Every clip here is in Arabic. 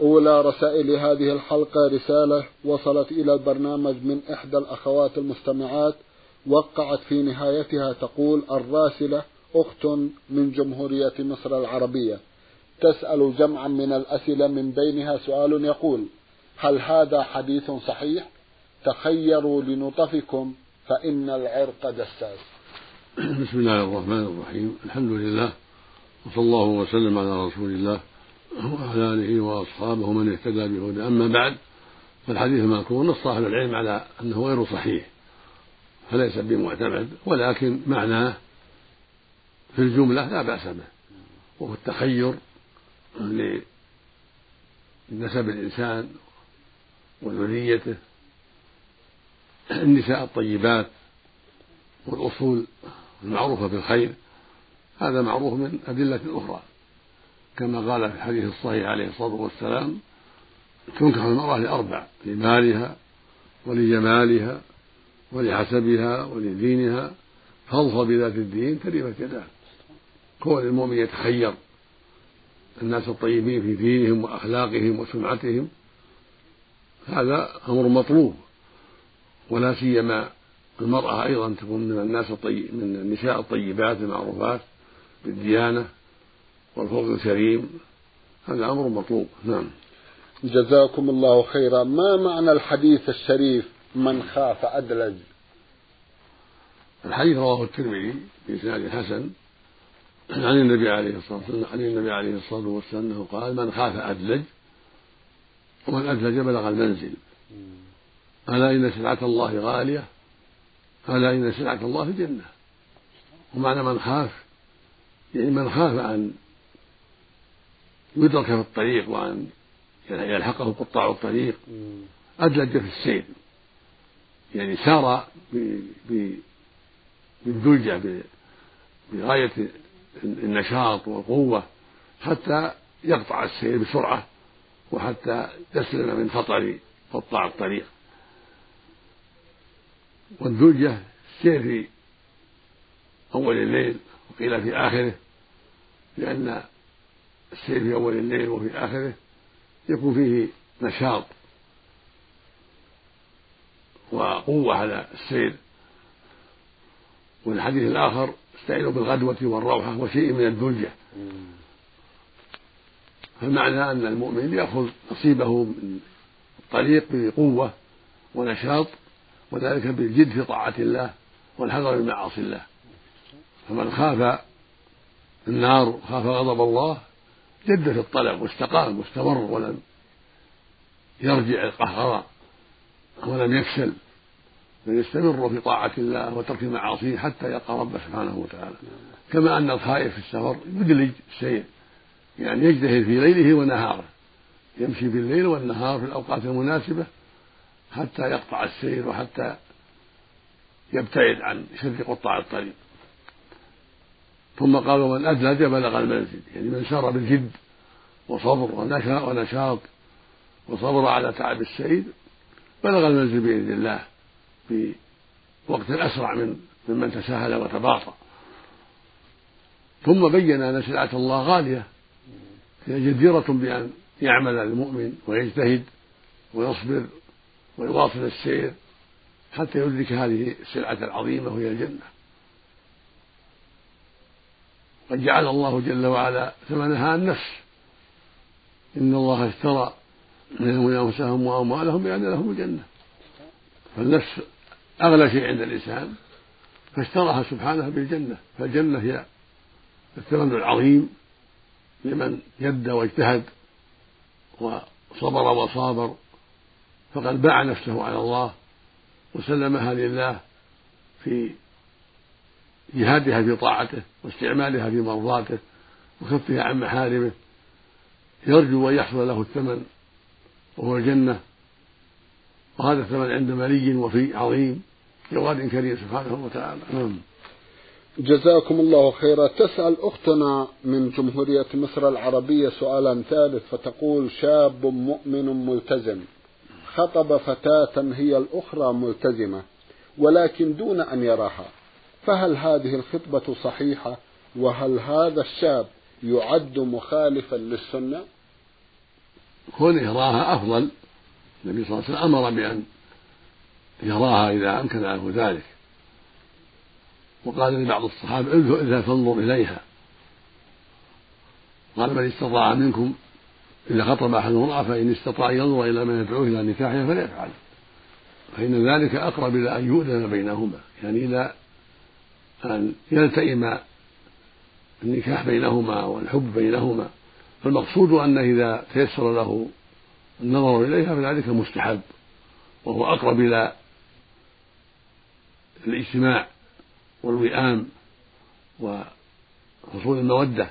أولى رسائل هذه الحلقة رسالة وصلت إلى البرنامج من إحدى الأخوات المستمعات وقعت في نهايتها تقول الراسلة أخت من جمهورية مصر العربية. تسأل جمعا من الأسئلة من بينها سؤال يقول هل هذا حديث صحيح؟ تخيروا لنطفكم فإن العرق دساس. بسم الله الرحمن الرحيم. الحمد لله وصلى الله وسلم على رسول الله. وعلى آله وأصحابه من اهتدى بهدى. أما بعد فالحديث المذكور نص أهل العلم على أنه غير صحيح فليس بمعتمد. ولكن معناه في الجملة لا بأس به وهو التخير لنسب الإنسان وذريته النساء الطيبات والأصول المعروفة بالخير هذا معروف من أدلة أخرى. كما قال في الحديث الصحيح عليه الصلاة والسلام تنكح المرأة لأربع لمالها ولجمالها ولحسبها ولدينها فاظفر بذات الدين تربت يداه. كون المؤمن يتخير الناس الطيبين في دينهم وأخلاقهم وسمعتهم هذا أمر مطلوب. ولا سيما المرأة أيضا تكون من الناس الطيب من النساء الطيبات المعروفات بالديانة. والخلق الكريم هذا أمر مطلوب. نعم. جزاكم الله خيرا. ما معنى الحديث الشريف من خاف أدلج الحديث رواه الترمذي بإسناد حسن عن النبي عليه الصلاة والسلام عن النبي عليه الصلاة والسلام أنه قال من خاف أدلج ومن أدلج بلغ المنزل. ألا إن سلعة الله غالية؟ ألا إن سلعة الله الجنة ومعنى من خاف يعني من خاف أن يدرك في الطريق وأن يلحقه قطاع الطريق. أدلج في السير. يعني سار بالدلجة بغاية النشاط والقوة حتى يقطع السير بسرعة وحتى يسلم من خطر قطاع الطريق. والدلجة السير في أول الليل وقيل في آخره لأن السير في أول الليل وفي آخره يكون فيه نشاط وقوة على السير. والحديث الآخر استعينوا بالغدوة والروحة وشيء من الدلجة. فالمعنى أن المؤمن يأخذ نصيبه من الطريق بقوة ونشاط وذلك بالجد في طاعة الله والحذر من معاصي الله. فمن خاف النار وخاف غضب الله جد في الطلب واستقام واستمر ولم يرجع القهر ولم يكسل بل يستمر في طاعة الله وترك المعاصي حتى يلقى ربه سبحانه وتعالى. كما أن الخائف في السفر يدلج السير يعني يجتهد في ليله ونهاره يمشي بالليل والنهار في الأوقات المناسبة حتى يقطع السير وحتى يبتعد عن شر قطاع الطريق. ثم قال ومن أدلج بلغ المنزل يعني من سار بالجد وصبر ونشاط وصبر على تعب السير بلغ المنزل بإذن الله في وقت أسرع من ممن تساهل وتباطأ. ثم بين أن سلعة الله غالية هي جديرة بأن يعمل المؤمن ويجتهد ويصبر ويواصل السير حتى يدرك هذه السلعة العظيمة وهي الجنة. قد جعل الله جل وعلا ثمنها النفس. إن الله اشترى منهم أنفسهم وأموالهم بأن لهم الجنة. فالنفس أغلى شيء عند الإنسان فاشتراها سبحانه بالجنة. فالجنة هي الثمن العظيم لمن يد واجتهد وصبر وصابر فقد باع نفسه على الله وسلمها لله في جهادها في طاعته واستعمالها في مرضاته وكفها عن محارمه يرجو أن يحصل له الثمن وهو الجنة. وهذا الثمن عند ملي وفي عظيم جواد كريم سبحانه وتعالى. نعم. جزاكم الله خيرا. تسأل أختنا من جمهورية مصر العربية سؤالا ثالث فتقول شاب مؤمن ملتزم. خطب فتاة هي الأخرى ملتزمة ولكن دون أن يراها. فهل هذه الخطبة صحيحة؟ وهل هذا الشاب يعد مخالفا للسنة؟ كونه يراها أفضل. النبي صلى الله عليه وسلم أمر بأن يراها إذا أمكن له ذلك. وقال لبعض الصحابة اذهب فانظر إليها. قال من استطاع منكم إذا خطب أحد امرأة فإن استطاع ينظر إلى من يدعوه إلى نكاحها فليفعل فإن ذلك أقرب إلى أن يؤذن بينهما. يعني إلى أن يلتئم النكاح بينهما والحب بينهما فالمقصود أنه إذا تيسر له النظر إليها فذلك مستحب وهو أقرب إلى الاجتماع والوئام وحصول المودة.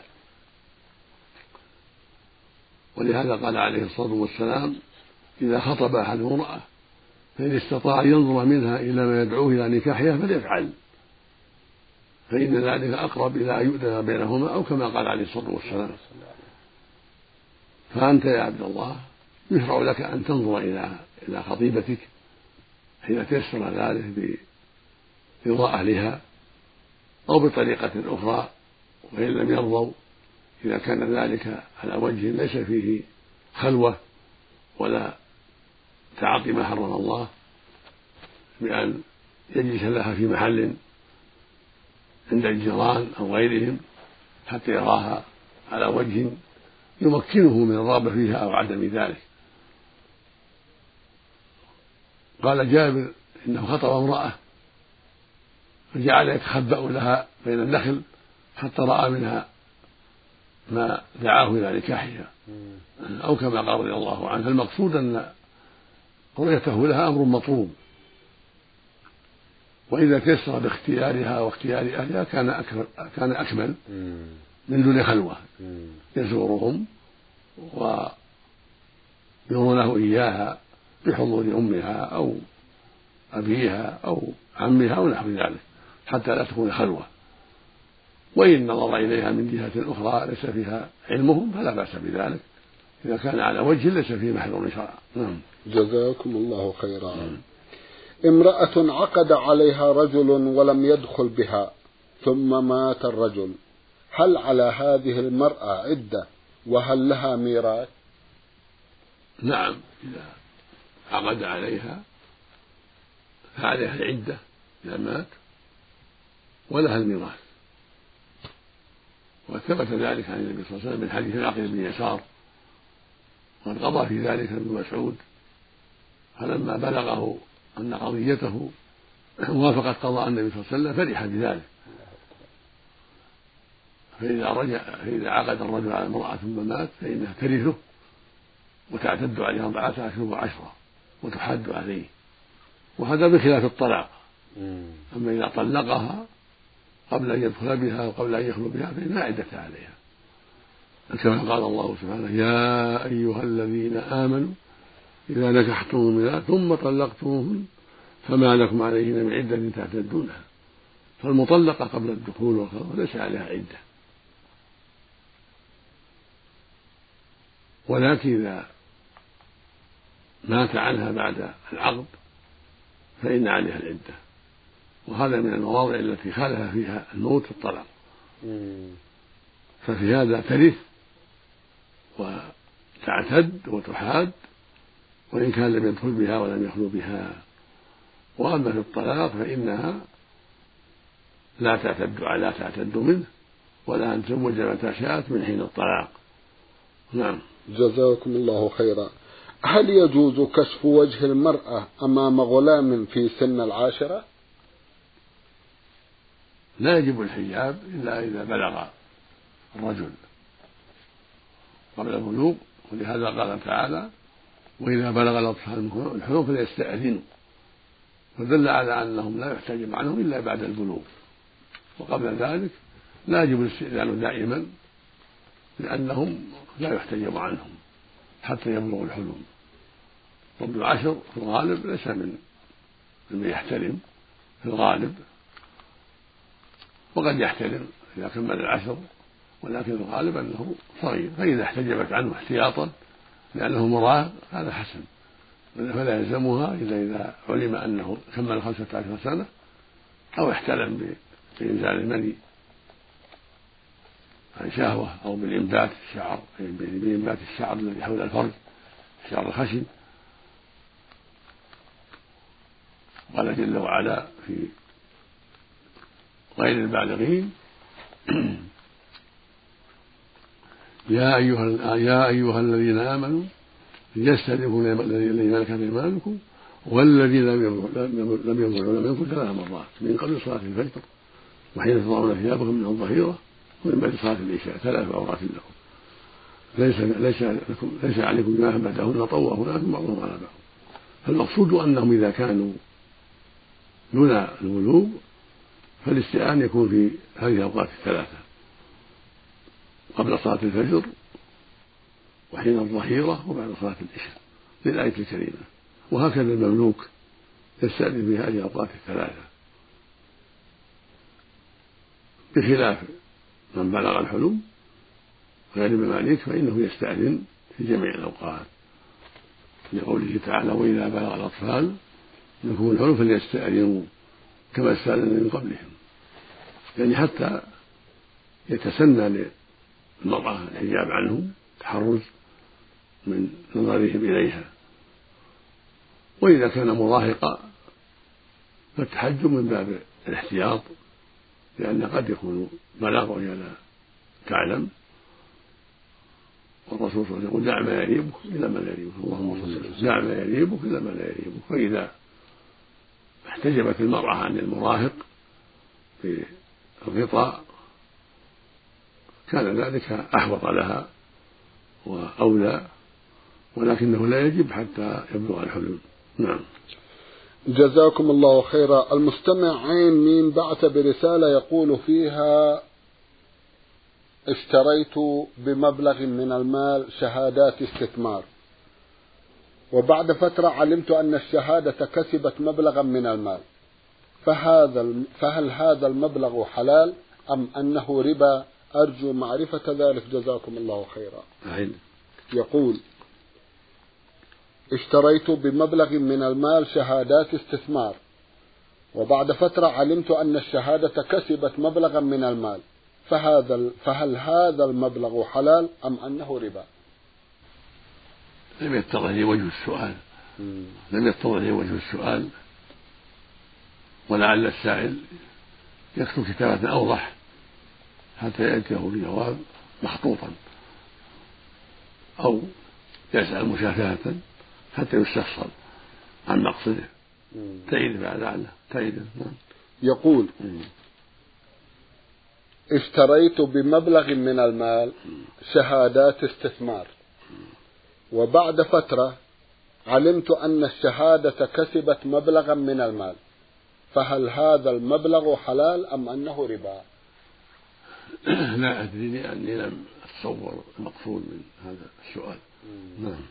ولهذا قال عليه الصلاة والسلام إذا خطب أحد امرأة فإن استطاع أن ينظر منها إلى ما يدعوه إلى نكاحها فليفعل. فإن ذلك أقرب إلى أن يؤذن بينهما أو كما قال عليه الصلاة والسلام. فأنت يا عبد الله يشرع لك أن تنظر إلى إلى خطيبتك حين تيسر ذلك برضا أهلها أو بطريقة أخرى وإن لم يرضوا إذا كان ذلك على وجه ليس فيه خلوة ولا تعاطي ما حرم الله بأن يجلس لها في محل عند الجيران أو غيرهم حتى يراها على وجه يمكنه من الرغبة فيها أو عدم ذلك. قال جابر إنه خطب امرأة فجعل يتخبأ لها بين النخل حتى رأى منها ما دعاه إلى نكاحها. أو كما قال رضي الله عنه المقصود أن رؤيته لها أمر مطلوب. وإذا تيسر باختيارها واختيار أهلها كان أكمل كان أكمل من دون خلوة. يزورهم ويرونه إياها بحضور أمها أو أبيها أو عمها أو نحو ذلك حتى لا تكون خلوة. وإن نظر إليها من جهة أخرى ليس فيها علمهم فلا بأس بذلك. إذا كان على وجه ليس فيه محذور شرعا نعم. جزاكم الله خيرا. نعم. امرأة عقد عليها رجل ولم يدخل بها ثم مات الرجل. هل على هذه المرأة عدة؟ وهل لها ميراث؟ نعم إذا عقد عليها فعليها العدة إذا مات ولها الميراث. وثبت ذلك عن النبي صلى الله عليه وسلم من حديث العقل بن يسار وقد قضى في ذلك ابن مسعود فلما بلغه أن قضيته وافقت قضاء النبي صلى الله عليه وسلم فرح بذلك. فإذا رجع فإذا عقد الرجل على امرأة ثم مات فإنها ترثه وتعتد عليه أربعة أشهر وعشرة وتحاد عليه. وهذا بخلاف الطلاق. أما إذا طلقها قبل أن يدخل بها وقبل أن يخلو بها فإن لا عدة عليها. كما قال الله سبحانه يا أيها الذين آمنوا إذا نكحتم المؤمنات ثم طلقتموهن فما لكم عليهن من عدة تعتدونها. فالمطلقة قبل الدخول والخلوة ليس عليها عدة. ولكن إذا مات عنها بعد العقد فإن عليها العدة. وهذا من المواضع التي خالف فيها الموت الطلاق. ففي هذا ترث وتعتد وتحاد وإن كان لم يدخل بها ولم يخلو بها. وأما في الطلاق فإنها لا تعتد لا تعتد منه ولا أن تزوج متى شاءت من حين الطلاق. نعم. جزاكم الله خيرا. هل يجوز كشف وجه المرأة أمام غلام في سن العاشرة؟ لا يجب الحجاب إلا إذا بلغ الرجل قبل البلوغ ولهذا قال تعالى وإذا بلغ الأطفال الحلم فليستأذنوا فدل على أنهم لا يحتجب عنهم إلا بعد البلوغ. وقبل ذلك لا يجب الاستئذان دائما لأنهم لا يحتجب عنهم حتى يبلغ الحلم. طب العشر في الغالب ليس من من يحترم في الغالب وقد يحترم إذا كمل العشر ولكن الغالب أنه صغير فإذا احتجبت عنه احتياطا لأنه مراهق هذا حسن. فلا يلزمها إلا إذا علم أنه كمل خمسة عشر سنة أو احتلم بإنزال المني. عن شهوة أو بالإنبات الشعر بإنبات الشعر الذي حول الفرج الشعر الخشن. قال جل وعلا في غير البالغين يا أيها يا أيها الذين آمنوا ليستأذنكم الذين ملكت أيمانكم والذين لم يبلغوا منكم ثلاث مرات من قبل صلاة الفجر وحين تضعون ثيابكم من الظهيرة ومن بعد صلاة العشاء ثلاث عورات لكم ليس ليس لكم ليس عليكم جناح بعدهن طوافون لكن بعضهم على بعض. فالمقصود أنهم إذا كانوا دون البلوغ فالاستئذان يكون في هذه الأوقات الثلاثة. قبل صلاة الفجر وحين الظهيرة وبعد صلاة العشاء للايه الكريمة. وهكذا المملوك يستأذن في هذه الأوقات الثلاثة. بخلاف من بلغ الحلم غير المماليك فإنه يستأذن في جميع الأوقات. لقوله تعالى وإذا بلغ الأطفال منكم الحلم فليستأذنوا كما استأذن من قبلهم. يعني حتى يتسنى للمرأة الحجاب عنهم تحرز من نظرهم إليها. وإذا كان مراهقا فالتحجب من باب الاحتياط لأن قد يكون بلغ وهي لا تعلم. والرسول صلى الله عليه وسلم يقول دع ما يريبك إلى ما لا يريبك. اللهم صل وسلم. دع ما يريبك إلى ما لا يريبك. فإذا احتجبت المرأة عن المراهق في الغطاء كان ذلك أحوط لها وأولى ولكنه لا يجب حتى يبلغ الحلم نعم. جزاكم الله خيرا. المستمع عين مين بعث برسالة يقول فيها اشتريت بمبلغ من المال شهادات استثمار. وبعد فترة علمت أن الشهادة كسبت مبلغا من المال. فهذا فهل هذا المبلغ حلال أم أنه ربا؟ أرجو معرفة ذلك. جزاكم الله خيرا. يقول اشتريت بمبلغ من المال شهادات استثمار وبعد فترة علمت أن الشهادة كسبت مبلغا من المال. فهذا فهل هذا المبلغ حلال أم أنه ربا؟ لم يتضح لي وجه السؤال. لم يتضح لي وجه السؤال. ولعل السائل يكتب كتابة أوضح. حتى يأتيه بجواب مخطوطا أو يسأل مشافهة حتى يستفصل عن مقصده. تعيد بعد لعله تعيد نعم. يقول اشتريت بمبلغ من المال شهادات استثمار. وبعد فترة علمت أن الشهادة كسبت مبلغا من المال. فهل هذا المبلغ حلال أم أنه ربا؟ لا أدري لأني لم أتصور المقصود من هذا السؤال. نعم.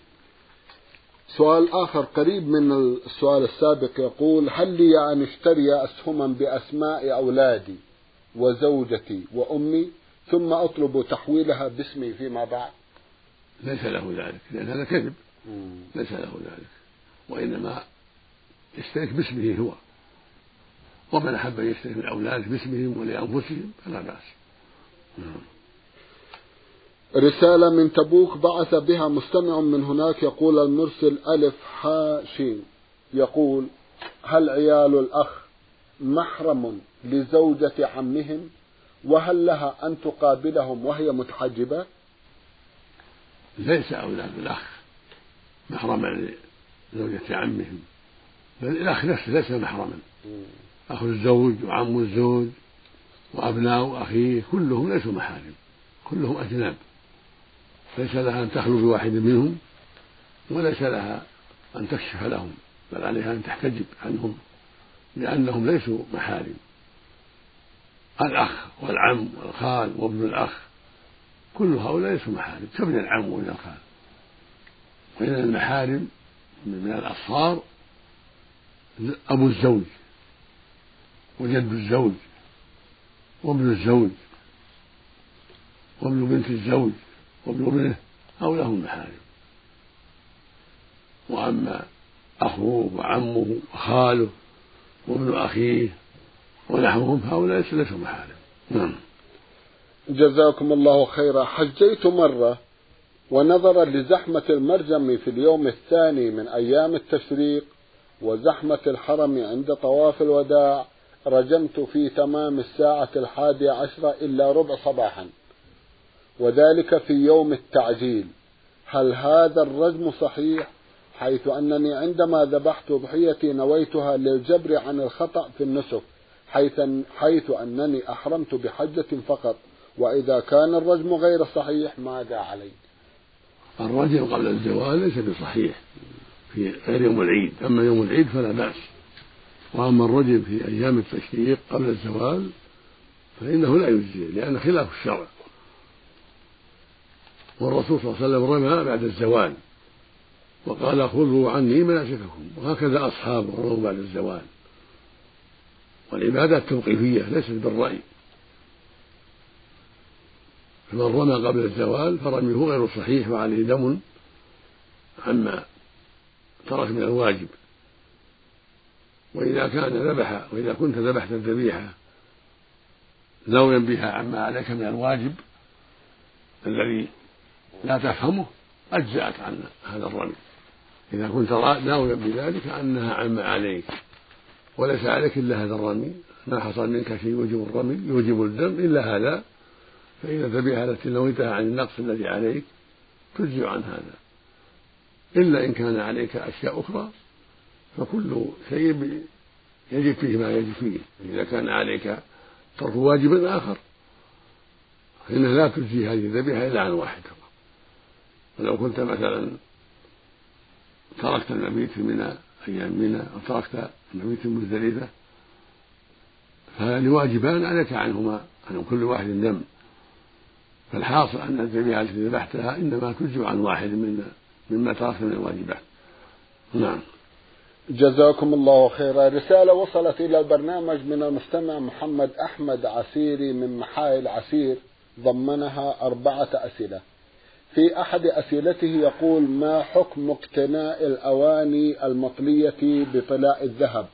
سؤال آخر قريب من السؤال السابق يقول هل لي أن أشتري أسهما بأسماء أولادي وزوجتي وأمي ثم أطلب تحويلها باسمي فيما بعد؟ ليس له ذلك لأن هذا كذب. ليس له ذلك وإنما يشترك باسمه هو. ومن أحب أن يشترك من أولاده باسمهم ولأنفسهم فلا بأس. رسالة من تبوك بعث بها مستمع من هناك يقول المرسل ألف حاشين يقول هل عيال الأخ محرم لزوجة عمهم؟ وهل لها أن تقابلهم وهي متحجبة؟ ليس أولاد الأخ محرما لزوجة عمهم بل الأخ نفسه ليس محرما. أخو الزوج وعم الزوج وأبناء أخيه كلهم ليسوا محارم كلهم أجناب. ليس لها أن تخلو بواحد منهم وليس لها أن تكشف لهم بل عليها أن تحتجب عنهم لأنهم ليسوا محارم. الأخ والعم والخال وابن الأخ كل هؤلاء ليسوا محارم. كابن العم وابن الخال؟ وإن المحارم من الأصهار أبو الزوج وجد الزوج. وابن الزوج وابن بنت الزوج وابن ابنه هؤلاء هم المحارم وأما أخوه وعمه وخاله وابن أخيه ونحوهم هؤلاء ليسوا محارم نعم. جزاكم الله خيرا. حجيت مرة ونظرا لزحمة المرجم في اليوم الثاني من أيام التشريق وزحمة الحرم عند طواف الوداع. رجمت في تمام الساعة الحادية عشرة إلا ربع صباحا. وذلك في يوم التعجيل. هل هذا الرجم صحيح؟ حيث أنني عندما ذبحت ضحيتي نويتها للجبر عن الخطأ في النسك حيث, حيث أنني أحرمت بحجة فقط. وإذا كان الرجم غير صحيح ماذا علي؟ الرجم قبل الزوال ليس بصحيح. في غير يوم العيد. أما يوم العيد فلا بأس. وأما الرجم في أيام التشريق قبل الزوال فإنه لا يجزي لأن خلاف الشرع. والرسول صلى الله عليه وسلم رمى بعد الزوال وقال خذوا عني مناسككم وهكذا أصحابه رموا بعد الزوال. والعبادات توقيفية ليست بالرأي. فمن رمى قبل الزوال فرميه غير صحيح وعليه دم عما ترك من الواجب. وإذا كان ذبح وإذا كنت ذبحت الذبيحة ناويا بها عما عليك من الواجب الذي لا تفهمه أجزأت عن هذا الرمي. إذا كنت ناويا بذلك أنها عما عليك. وليس عليك إلا هذا الرمي. ما حصل منك شيء يوجب الرمي يوجب الدم إلا هذا. فإن الذبيحة التي نويتها عن النقص الذي عليك تجزي عن هذا. إلا إن كان عليك أشياء أخرى فكل شيء يجب فيه ما يجب فيه. إذا كان عليك ترك واجب آخر. فإنها لا تجزي هذه الذبيحة إلا عن واحد فقط. ولو كنت مثلا تركت المبيت في منى أيام منى أو تركت المبيت في مزدلفة فلواجبان عليك عنهما عن كل واحد دم. فالحاصل أن الذبيحة التي ذبحتها إنما تجزي عن واحد مما مما تركت من الواجبات. نعم. جزاكم الله خيرا رسالة وصلت إلى البرنامج من المستمع محمد أحمد عسيري من محايل عسير ضمنها أربعة أسئلة. في أحد أسئلته يقول ما حكم اقتناء الأواني المطلية بطلاء الذهب؟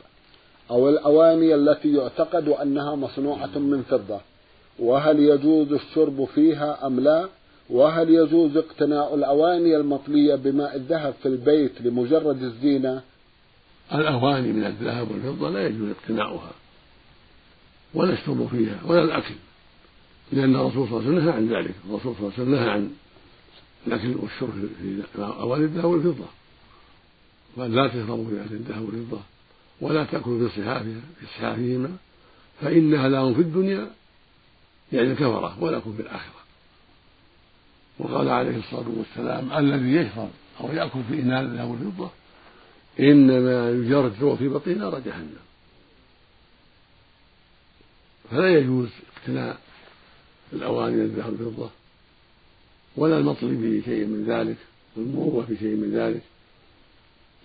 أو الأواني التي يعتقد أنها مصنوعة من فضة. وهل يجوز الشرب فيها أم لا؟ وهل يجوز اقتناء الأواني المطلية بماء الذهب في البيت لمجرد الزينة؟ الأواني من الذهب والفضة لا يجوز اقتناؤها ولا الشرب فيها ولا الأكل لأن الرسول صلى الله عليه وسلم نهى عن ذلك الرسول صلى الله عليه وسلم نهى عن الأكل والشرب في أواني الذهب والفضة. قال لا تشربوا في أهل الذهب والفضة ولا تأكلوا في صحافها في صحافهما فإنها لهم في الدنيا يعني الكفرة ولكم في الآخرة. وقال عليه الصلاة والسلام الذي يشرب أو يأكل في إناء الذهب والفضة إنما يجرجر في بطن نار جهنم. فلا يجوز اقتناء الأواني من الذهب والفضة ولا المطلي بشيء من ذلك والمروة بشيء من ذلك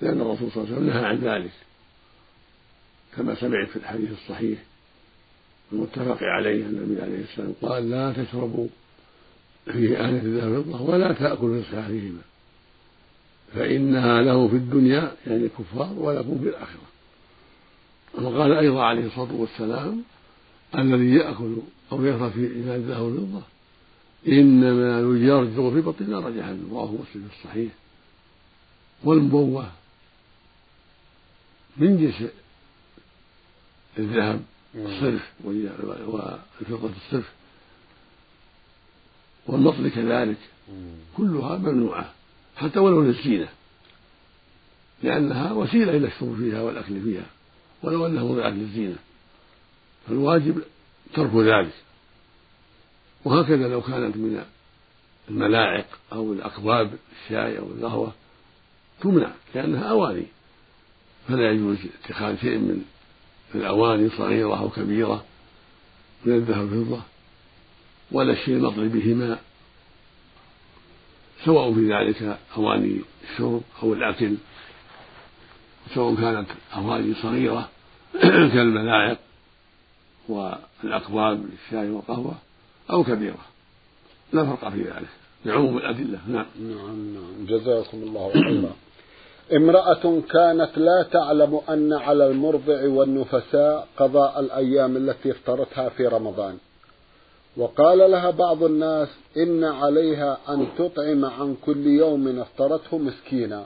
لأن الرسول صلى الله عليه وسلم نهى عن ذلك. كما سمعت في الحديث الصحيح المتفق عليه النبي عليه السلام قال لا تشربوا في آنة الذهب والفضة ولا تأكلوا في صحافهما فإنها له في الدنيا يعني الكفار ولكم في الآخرة. وقال أيضا عليه الصلاة والسلام الذي يأكل أو يشرب في إناء الذهب والفضة إنما يجرجر في بطن نار جهنم رواه مسلم في الصحيح والمبوة من جنس الذهب الصرف والفضة الصرف والمطل كذلك كلها ممنوعة. حتى ولو للزينة لأنها وسيلة إلى الشرب فيها والأكل فيها ولو أنه من أكل الزينة فالواجب ترك ذلك. وهكذا لو كانت من الملاعق أو الأكواب الشاي أو القهوة تمنع لأنها أواني. فلا يجوز اتخاذ شيء من الأواني صغيرة أو كبيرة من الذهب والفضة ولا الشيء المطلي به ماء سواء في ذلك أواني الشرب أو الأكل سواء كانت أواني صغيرة كالملاعق والأكواب للشاي والقهوة أو كبيرة. لا فرق في ذلك لعموم الأدلة. نعم. نعم نعم. جزاكم الله خيرا. امرأة كانت لا تعلم أن على المرضع والنفساء قضاء الأيام التي افترتها في رمضان. وقال لها بعض الناس إن عليها أن تطعم عن كل يوم افطرته مسكينا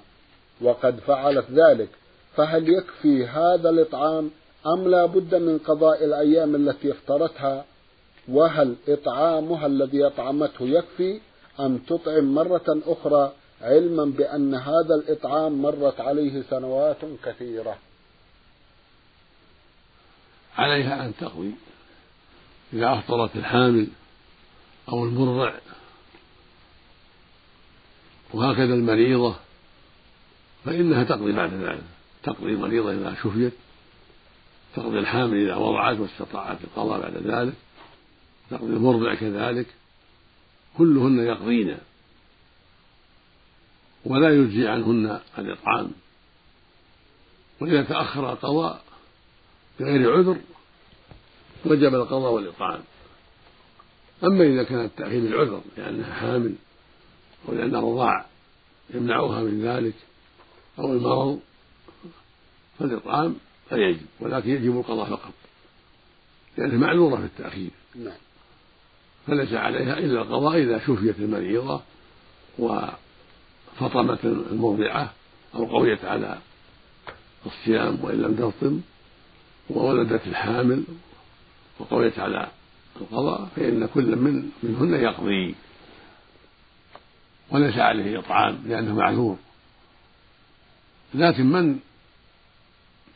وقد فعلت ذلك فهل يكفي هذا الإطعام أم لا بد من قضاء الأيام التي افطرتها وهل إطعامها الذي أطعمته يكفي أم تطعم مرة أخرى علما بأن هذا الإطعام مرت عليه سنوات كثيرة؟ عليها أن تقضي إذا أفطرت الحامل أو المرضع وهكذا المريضة فإنها تقضي بعد ذلك تقضي المريضة إذا شفيت تقضي الحامل إذا وضعت واستطاعت القضاء بعد ذلك تقضي المرضع كذلك كلهن يقضين. ولا يجزي عنهن الإطعام. وإذا تأخر القضاء بغير عذر وجب القضاء والإطعام أما إذا كان التأخير العذر لأنها حامل أو لأن الرضاع يمنعها من ذلك أو المرض فالإطعام لا يجب ولكن يجب القضاء فقط لأنها معذورة في التأخير. نعم. فليس عليها إلا القضاء إذا شفيت المريضة وفطمت المرضعة أو قويت على الصيام وإن لم تفطم وولدت الحامل وقويت على القضاء فإن كل من منهن يقضي. وليس عليه إطعام لأنه معذور. لكن من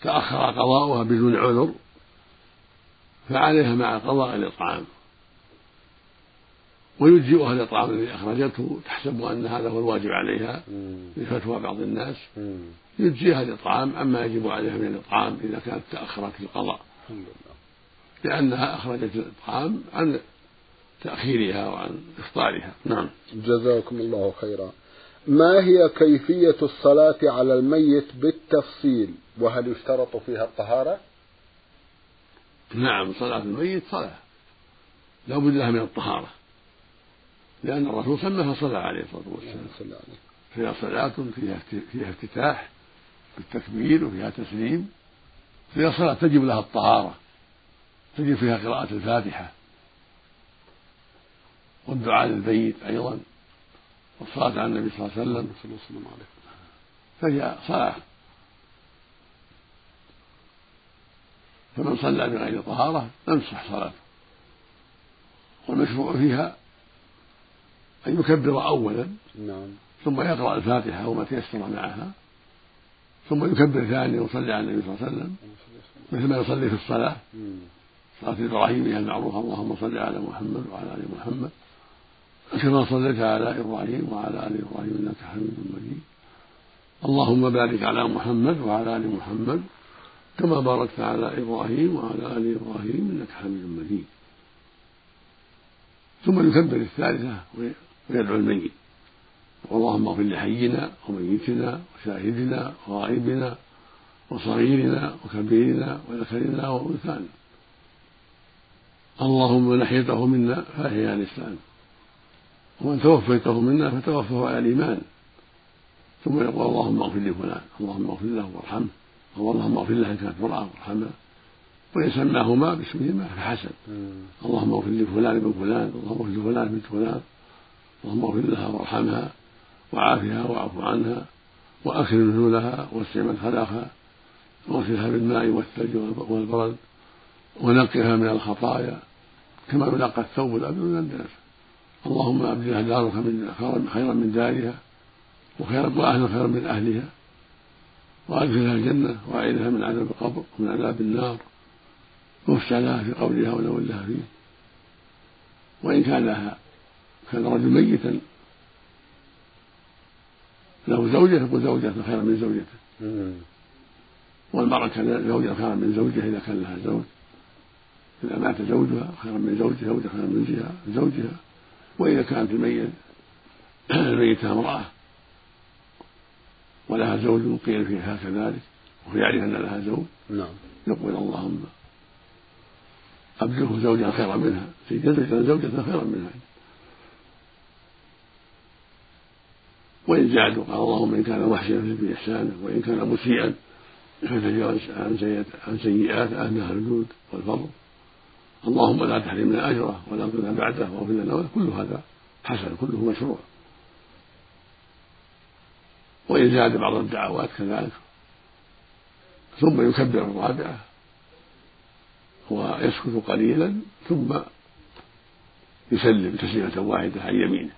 تأخر قضاؤها بدون عذر فعليها مع القضاء الإطعام ويجزئها الإطعام الذي أخرجته تحسب أن هذا هو الواجب عليها لفتوى بعض الناس. يجزيها الإطعام أما يجب عليها من الإطعام إذا كانت تأخرت في القضاء لأنها أخرجت الإطعام عن تأخيرها وعن إفطارها. نعم. جزاكم الله خيرا. ما هي كيفية الصلاة على الميت بالتفصيل؟ وهل يشترط فيها الطهارة؟ نعم صلاة الميت صلاة. لا بد لها من الطهارة. لأن الرسول سماها صلاة عليه الصلاة والسلام. فيها صلاة فيها فيها افتتاح بالتكبير وفيها تسليم. فيها صلاة تجب لها الطهارة. تجب فيها قراءة الفاتحة والدعاء للبيت أيضا والصلاة على النبي صلى الله عليه وسلم فهي صلاة. فمن صلى بغير طهارة لم تصح صلاته. والمشروع فيها أن يكبر أولا نعم. ثم يقرأ الفاتحة وما تيسر معها ثم يكبر ثانيا ويصلي على النبي صلى الله عليه وسلم مثل ما يصلي في الصلاة. صلاة إبراهيم المعروفة. اللهم صل على محمد وعلى آل محمد كما صليت على إبراهيم وعلى آل إبراهيم إنك حميد مجيد. اللهم بارك على محمد وعلى آل محمد كما باركت على إبراهيم وعلى آل إبراهيم إنك حميد مجيد. ثم يكبر الثالثة ويدعو الميت. اللهم اغفر لحينا وميتنا وشاهدنا وغائبنا وصغيرنا وكبيرنا وذكرنا وأنثانا. اللهم من احييته منا فاحيا الإسلام. ومن توفيته منا فتوفه على الإيمان. ثم يقول اللهم اغفر لفلان اللهم اغفر له وارحمه. أو اللهم اغفر له إن كانت امرأة وارحمها وإن سماهما باسمهما فحسن اللهم اغفر لفلان بن فلان اللهم اغفر لفلان بنت فلان. اللهم اغفر لها وارحمها وعافها واعف عنها واكرم نزولها واسع مدخلها وأغسلها بالماء والثلج والبرد. ونقها من الخطايا كما ينقى الثوب الأبيض من الدنس. اللهم أبدلها دارك من خيرا من دارها وخيرا واهلا خيرا من أهلها وأدخلها الجنة واعيذها من عذاب القبر ومن عذاب النار. يفسى لها في قولها ونول لها فيه. وإن كان لها كان رجل ميتا له زوجة يقول زوجة خيرا من زوجته. والمرأة كان زوجها خيرا من زوجها إذا كان لها زوج. إذا مات زوجها خيرا من زوجها زوجها خيرا من زوجها وإذا كانت الميت الميتة امرأة. ولها زوج قيل فيها كذلك وهو يعرف أن لها زوج. نعم. يقول اللهم أبدله زوجا خيرا منها. جزء زوجة خيرا منها. وإن زادوا قال اللهم إن كان محسنا في إحسانه وإن كان مسيئا فتجاوز عن سيئات أهل الجود والفضل. اللهم لا تحرمنا أجره ولا تضلنا بعده واغفر لنا كل هذا حسن كله مشروع. وإن زاد بعض الدعوات كذلك ثم يكبر الرابعة ويسكت قليلا ثم يسلم تسليمة واحدة عن يمينه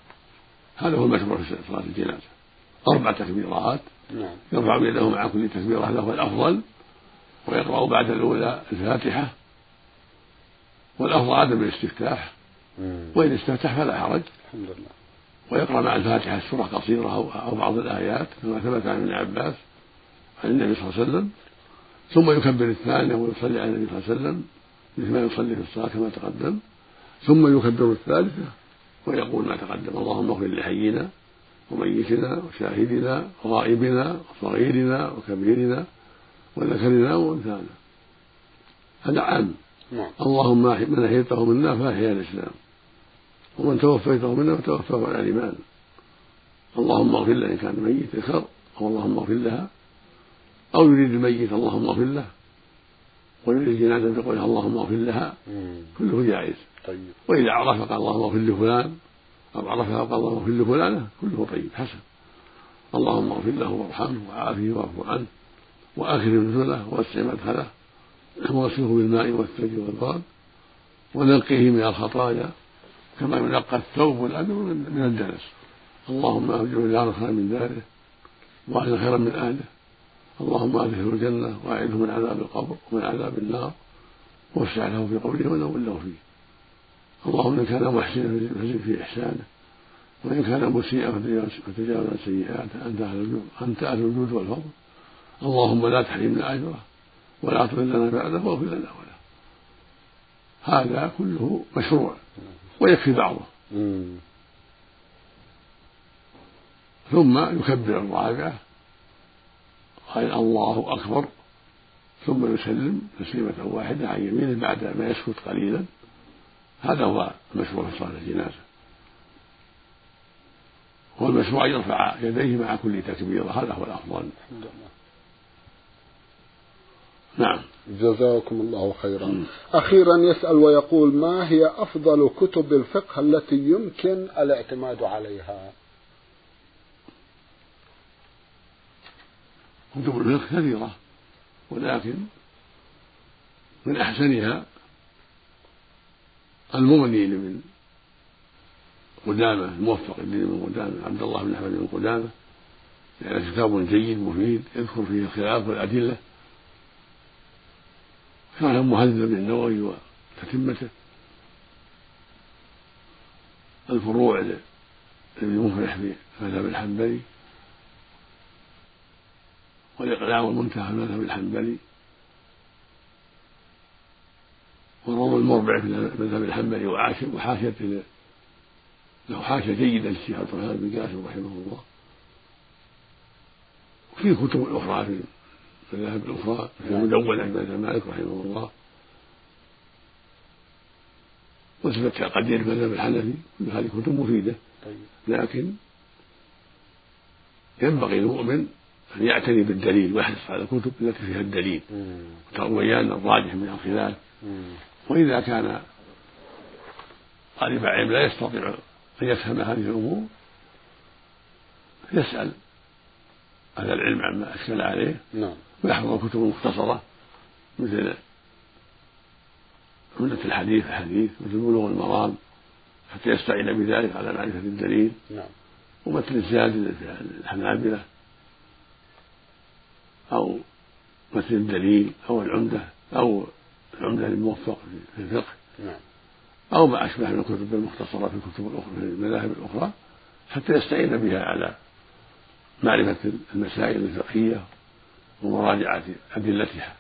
هذا هو المشروع في صلاة الجنازة. أربع تكبيرات نعم. يرفع يده مع كل تكبيرة هذا هو الأفضل. ويقرأ بعد الأولى الفاتحة. والأفضل عدم الاستفتاح. وإن استفتح فلا حرج. الحمد لله. ويقرأ مع الفاتحة سورة قصيرة أو بعض الآيات كما ثبت عن ابن عباس عن النبي صلى الله عليه وسلم. ثم يكبر الثانية ويصلي على النبي صلى الله عليه وسلم مثل ما يصلي في الصلاة كما تقدم. ثم يكبر الثالثة ويقول ما تقدم اللهم اغفر لحينا وميتنا وشاهدنا وغائبنا وصغيرنا وكبيرنا وذكرنا وأنثانا. هذا عام. نعم. اللهم من أحييته منا فأحيا الإسلام. ومن توفيته منا فتوفاه على الإيمان. اللهم اغفر له إن كان ميت ذكر أو اللهم اغفر لها. أو يريد الميت اللهم اغفر له. ويريد الجنازة بقولها اللهم اغفر لها. كله جائز. طيب. وإذا عرف قال اللهم اغفر لفلان أو عرفها قال اللهم اغفر لفلانة كله طيب حسن. اللهم اغفر له وارحمه وعافه واعف عنه. واكرم نزله ووسع مدخله وغسله بالماء والثلج والبرد ونقيه من الخطايا كما ينقى الثوب والأدم من الدنس اللهم أرجو دار خيرا من داره وأهل خيرا من أهله. اللهم أدخله الجنة وأعده من عذاب القبر ومن عذاب النار وافسح له في قوله ونول له فيه. اللهم إن كان محسنا فزد في إحسانه وإن كان مسيئا فتجاوز عن سيئاته أنت أهل الجود والفضل. اللهم لا تحرمنا أجره. ولا تضلنا بعده واغفر لنا وله هذا كله مشروع ويكفي بعضه. ثم يكبر الرابعة قال الله أكبر. ثم يسلم تسليمة واحدة عن يمينه بعد ما يسكت قليلا. هذا هو المشروع في صلاة الجنازة. والمشروع أن يرفع يديه مع كل تكبيرة هذا هو الأفضل. نعم. جزاكم الله خيرا. أخيرا يسأل ويقول ما هي أفضل كتب الفقه التي يمكن الاعتماد عليها؟ كتب الفقه كثيرة ولكن من أحسنها المغني من قدامة الموفق من قدامة عبد الله بن أحمد بن قدامة يعني كتاب جيد مفيد يذكر فيه الخلاف والأدلة. كان مهذب بن النووي وتتمته. الفروع لابن مفلح في المذهب الحنبلي. والإقلاع والمنتهى في المذهب الحنبلي. والروض المربع في المذهب الحنبلي وحاشية له حاشية جيدة للشيخ عبد الرحمن بن قاسم رحمه الله. وفي كتب أخرى في المذاهب الأخرى في المدونة عند مالك رحمه الله. وثبت قدير المذهب الحنفي كل هذه كتب مفيدة. طيب. لكن ينبغي المؤمن أن يعتني بالدليل ويحرص على الكتب التي فيها الدليل. وبيان الراجح من الخلاف. وإذا كان طالب علم لا يستطيع أن يفهم هذه الأمور يسأل أهل العلم عما أشكل عليه. نعم. ويحفظ الكتب المختصرة مثل عمدة الحديث الحديث مثل بلوغ المرام حتى يستعين بذلك على معرفة الدليل. نعم. ومثل الزاد الحنابلة. أو مثل الدليل أو العمدة أو العمدة الموفق في الفقه. نعم. أو ما أشبه من الكتب المختصرة في الكتب الأخرى في المذاهب الأخرى حتى يستعين بها على معرفة المسائل الفقهية ومراجعة أدلتها.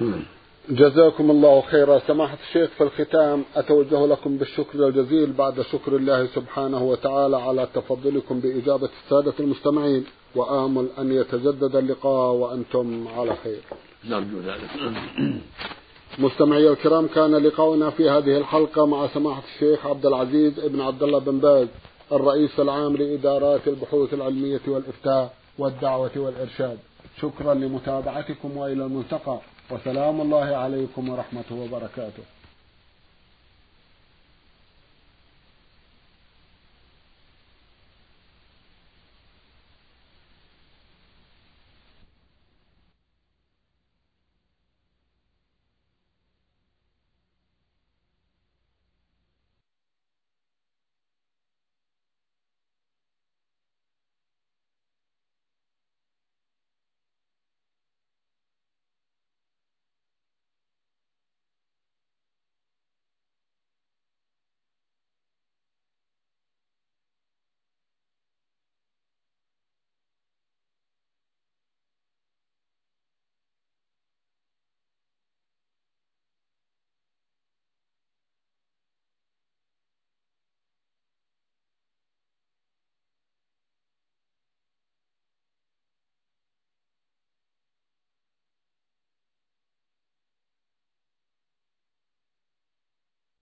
نعم. جزاكم الله خيرا. سماحة الشيخ في الختام أتوجه لكم بالشكر الجزيل بعد شكر الله سبحانه وتعالى على تفضلكم بإجابة السادة المستمعين. وآمل أن يتجدد اللقاء وأنتم على خير. نرجو ذلك مستمعي الكرام كان لقاؤنا في هذه الحلقة مع سماحة الشيخ عبد العزيز بن عبد الله بن باز الرئيس العام لإدارات البحوث العلمية والإفتاء والدعوة والإرشاد. شكرا لمتابعتكم وإلى الملتقى وسلام الله عليكم ورحمته وبركاته.